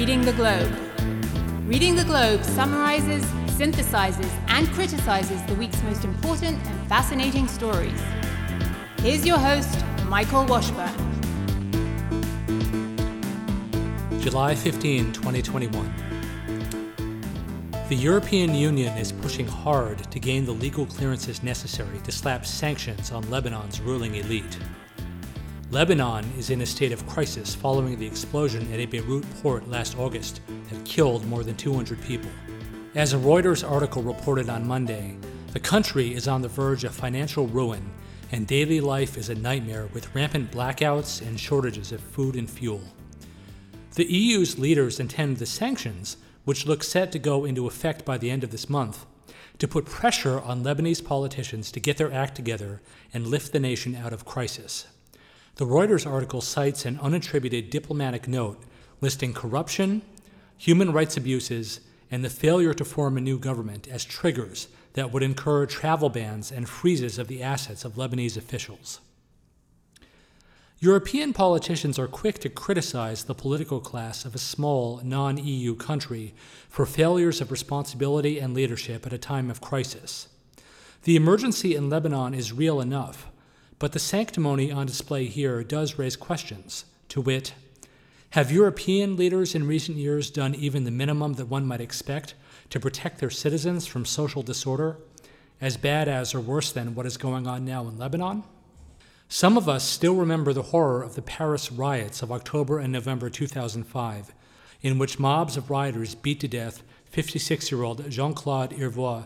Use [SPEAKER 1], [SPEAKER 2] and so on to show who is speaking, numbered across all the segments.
[SPEAKER 1] Reading the Globe. Reading the Globe summarizes, synthesizes, and criticizes the week's most important and fascinating stories. Here's your host, Michael Washburn.
[SPEAKER 2] July 15, 2021. The European Union is pushing hard to gain the legal clearances necessary to slap sanctions on Lebanon's ruling elite. Lebanon is in a state of crisis following the explosion at a Beirut port last August that killed more than 200 people. As a Reuters article reported on Monday, the country is on the verge of financial ruin and daily life is a nightmare with rampant blackouts and shortages of food and fuel. The EU's leaders intend the sanctions which look set to go into effect by the end of this month, to put pressure on Lebanese politicians to get their act together and lift the nation out of crisis. The Reuters article cites an unattributed diplomatic note listing corruption, human rights abuses, and the failure to form a new government as triggers that would incur travel bans and freezes of the assets of Lebanese officials. European politicians are quick to criticize the political class of a small, non EU country for failures of responsibility and leadership at a time of crisis. The emergency in Lebanon is real enough, but the sanctimony on display here does raise questions, to wit, have European leaders in recent years done even the minimum that one might expect to protect their citizens from social disorder, as bad as or worse than what is going on now in Lebanon? Some of us still remember the horror of the Paris riots of October and November 2005, in which mobs of rioters beat to death 56 year old Jean Claude Irvoas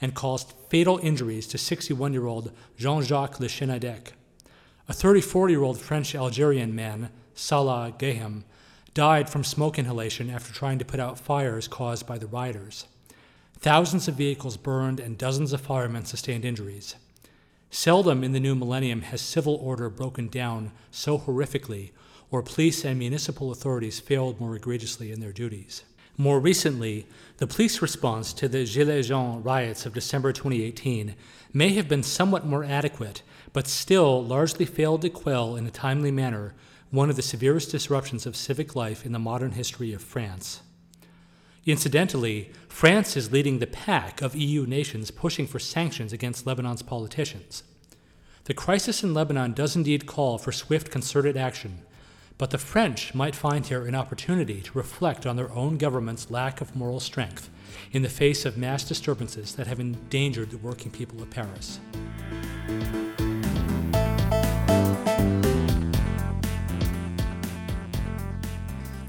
[SPEAKER 2] and caused fatal injuries to 61 year old Jean Jacques Le Chenadec. A 34 year old French Algerian man, Salah Gaham, died from smoke inhalation after trying to put out fires caused by the rioters. Thousands of vehicles burned and dozens of firemen sustained injuries. Seldom in the new millennium has civil order broken down so horrifically, or police and municipal authorities failed more egregiously in their duties. More recently, the police response to the Gilets Jaunes riots of December 2018 may have been somewhat more adequate, but still largely failed to quell in a timely manner one of the severest disruptions of civic life in the modern history of France. Incidentally, France is leading the pack of EU nations pushing for sanctions against Lebanon's politicians. The crisis in Lebanon does indeed call for swift concerted action, but the French might find here an opportunity to reflect on their own government's lack of moral strength in the face of mass disturbances that have endangered the working people of Paris.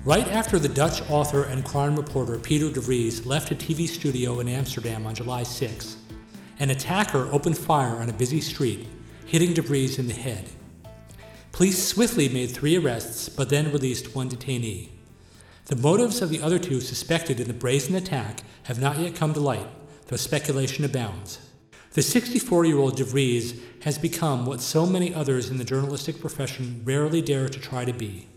[SPEAKER 2] Right after the Dutch author and crime reporter Peter de Vries left a TV studio in Amsterdam on July 6, an attacker opened fire on a busy street, hitting de Vries in the head. Police swiftly made three arrests, but then released one detainee. The motives of the other two suspected in the brazen attack have not yet come to light, though speculation abounds. The 64 year old de Vries has become what so many others in the journalistic profession rarely dare to try to be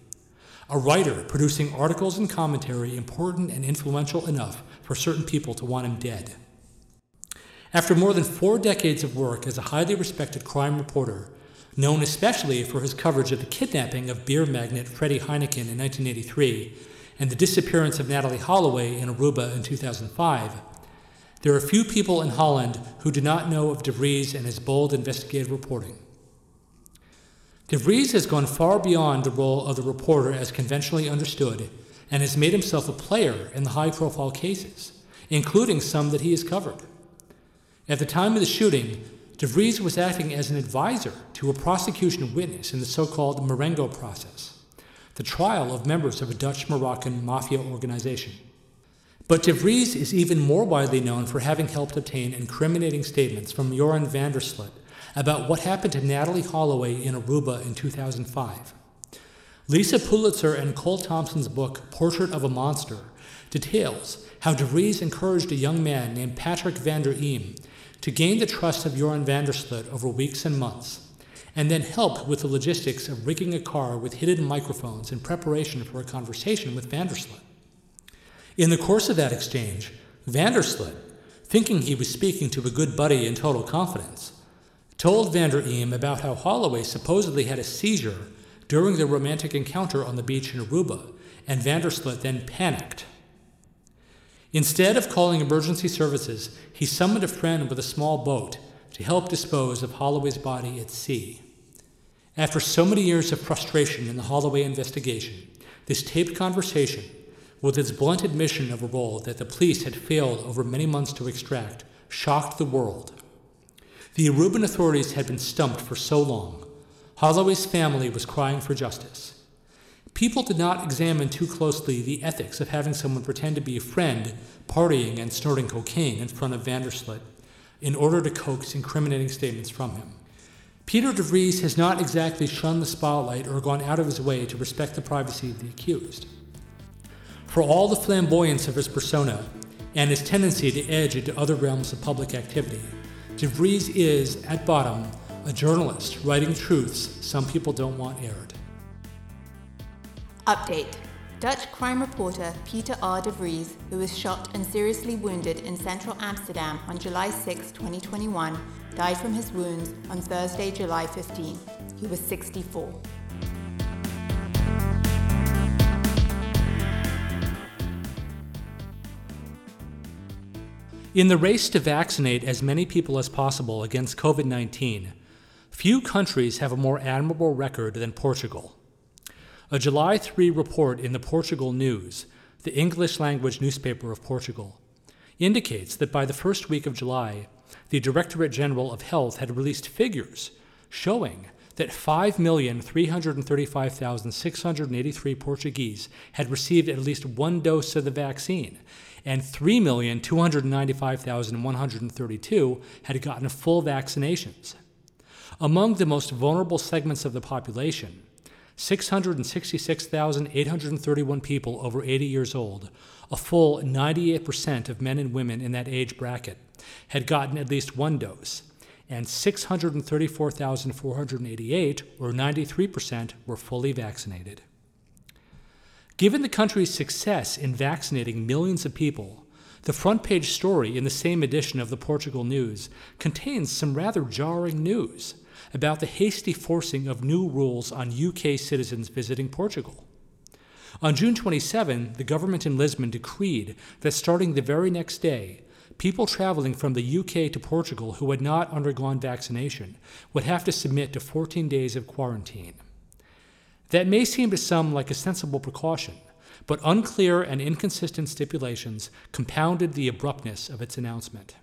[SPEAKER 2] a writer producing articles and commentary important and influential enough for certain people to want him dead. After more than four decades of work as a highly respected crime reporter, known especially for his coverage of the kidnapping of beer magnate Freddie Heineken in 1983 and the disappearance of Natalee Holloway in Aruba in 2005, there are few people in Holland who do not know of De Vries and his bold investigative reporting. De Vries has gone far beyond the role of the reporter as conventionally understood and has made himself a player in the high profile cases, including some that he has covered. At the time of the shooting, De Vries was acting as an advisor to a prosecution witness in the so called Marengo process, the trial of members of a Dutch Moroccan mafia organization. But De Vries is even more widely known for having helped obtain incriminating statements from Joran van der Sloot about what happened to Natalee Holloway in Aruba in 2005. Lisa Pulitzer and Cole Thompson's book, Portrait of a Monster, details how De Vries encouraged a young man named Patrick van der Eem to gain the trust of Joran van der Sloot over weeks and months, and then help with the logistics of rigging a car with hidden microphones in preparation for a conversation with van der Sloot. In the course of that exchange, van der Sloot, thinking he was speaking to a good buddy in total confidence, told van der Eem about how Holloway supposedly had a seizure during their romantic encounter on the beach in Aruba, and van der Sloot then panicked. Instead of calling emergency services, he summoned a friend with a small boat to help dispose of Holloway's body at sea. After so many years of frustration in the Holloway investigation, this taped conversation, with its blunt admission of a role that the police had failed over many months to extract, shocked the world. The Aruban authorities had been stumped for so long. Holloway's family was crying for justice. People did not examine too closely the ethics of having someone pretend to be a friend, partying and snorting cocaine in front of van der Sloot in order to coax incriminating statements from him. Peter de Vries has not exactly shunned the spotlight or gone out of his way to respect the privacy of the accused. For all the flamboyance of his persona and his tendency to edge into other realms of public activity, De Vries is, at bottom, a journalist writing truths some people don't want aired.
[SPEAKER 1] Update Dutch crime reporter Peter R. de Vries, who was shot and seriously wounded in central Amsterdam on July 6, 2021, died from his wounds on Thursday, July 15. He was 64.
[SPEAKER 2] In the race to vaccinate as many people as possible against COVID 19, few countries have a more admirable record than Portugal. A July 3 report in the Portugal News, the English language newspaper of Portugal, indicates that by the first week of July, the Directorate General of Health had released figures showing that 5,335,683 Portuguese had received at least one dose of the vaccine, and 3,295,132 had gotten full vaccinations. Among the most vulnerable segments of the population, 666,831 people over 80 years old, a full 98% of men and women in that age bracket, had gotten at least one dose, and 634,488, or 93%, were fully vaccinated. Given the country's success in vaccinating millions of people, the front page story in the same edition of the Portugal News contains some rather jarring news about the hasty forcing of new rules on UK citizens visiting Portugal. On June 27, the government in Lisbon decreed that starting the very next day, people traveling from the UK to Portugal who had not undergone vaccination would have to submit to 14 days of quarantine. That may seem to some like a sensible precaution, but unclear and inconsistent stipulations compounded the abruptness of its announcement.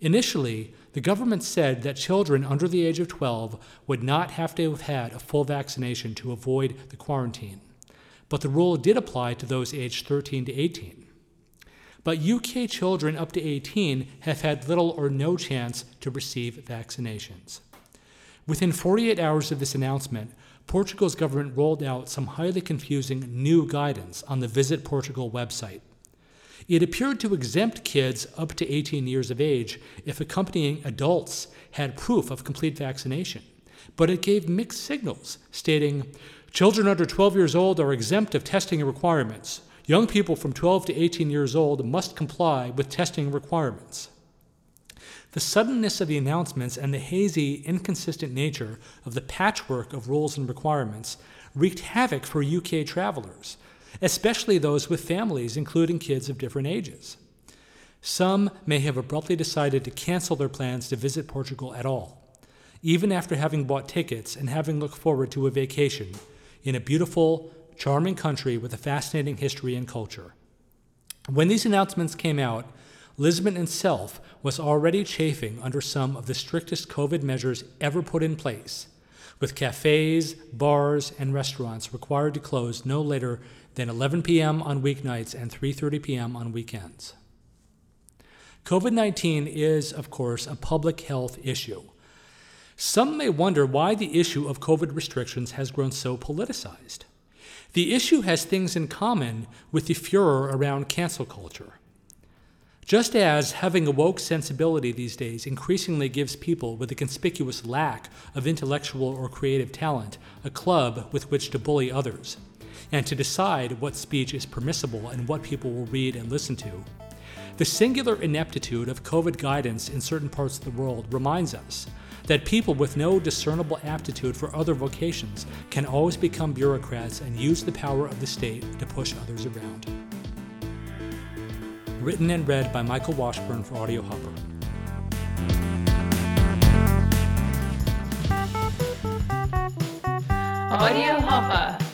[SPEAKER 2] Initially, the government said that children under the age of 12 would not have to have had a full vaccination to avoid the quarantine, but the rule did apply to those aged 13 to 18. But UK children up to 18 have had little or no chance to receive vaccinations. Within 48 hours of this announcement, Portugal's government rolled out some highly confusing new guidance on the Visit Portugal website. It appeared to exempt kids up to 18 years of age if accompanying adults had proof of complete vaccination. But it gave mixed signals, stating children under 12 years old are exempt of testing requirements. Young people from 12 to 18 years old must comply with testing requirements. The suddenness of the announcements and the hazy, inconsistent nature of the patchwork of rules and requirements wreaked havoc for UK travelers especially those with families, including kids of different ages. Some may have abruptly decided to cancel their plans to visit Portugal at all, even after having bought tickets and having looked forward to a vacation in a beautiful, charming country with a fascinating history and culture. When these announcements came out, Lisbon itself was already chafing under some of the strictest COVID measures ever put in place, with cafes, bars, and restaurants required to close no later than 11 p.m. on weeknights and 3:30 p.m. on weekends. COVID-19 is, of course, a public health issue. Some may wonder why the issue of COVID restrictions has grown so politicized. The issue has things in common with the furor around cancel culture. Just as having a woke sensibility these days increasingly gives people with a conspicuous lack of intellectual or creative talent a club with which to bully others, and to decide what speech is permissible and what people will read and listen to, the singular ineptitude of COVID guidance in certain parts of the world reminds us that people with no discernible aptitude for other vocations can always become bureaucrats and use the power of the state to push others around written and read by Michael Washburn for Audio Hopper.
[SPEAKER 1] Audio Hopper.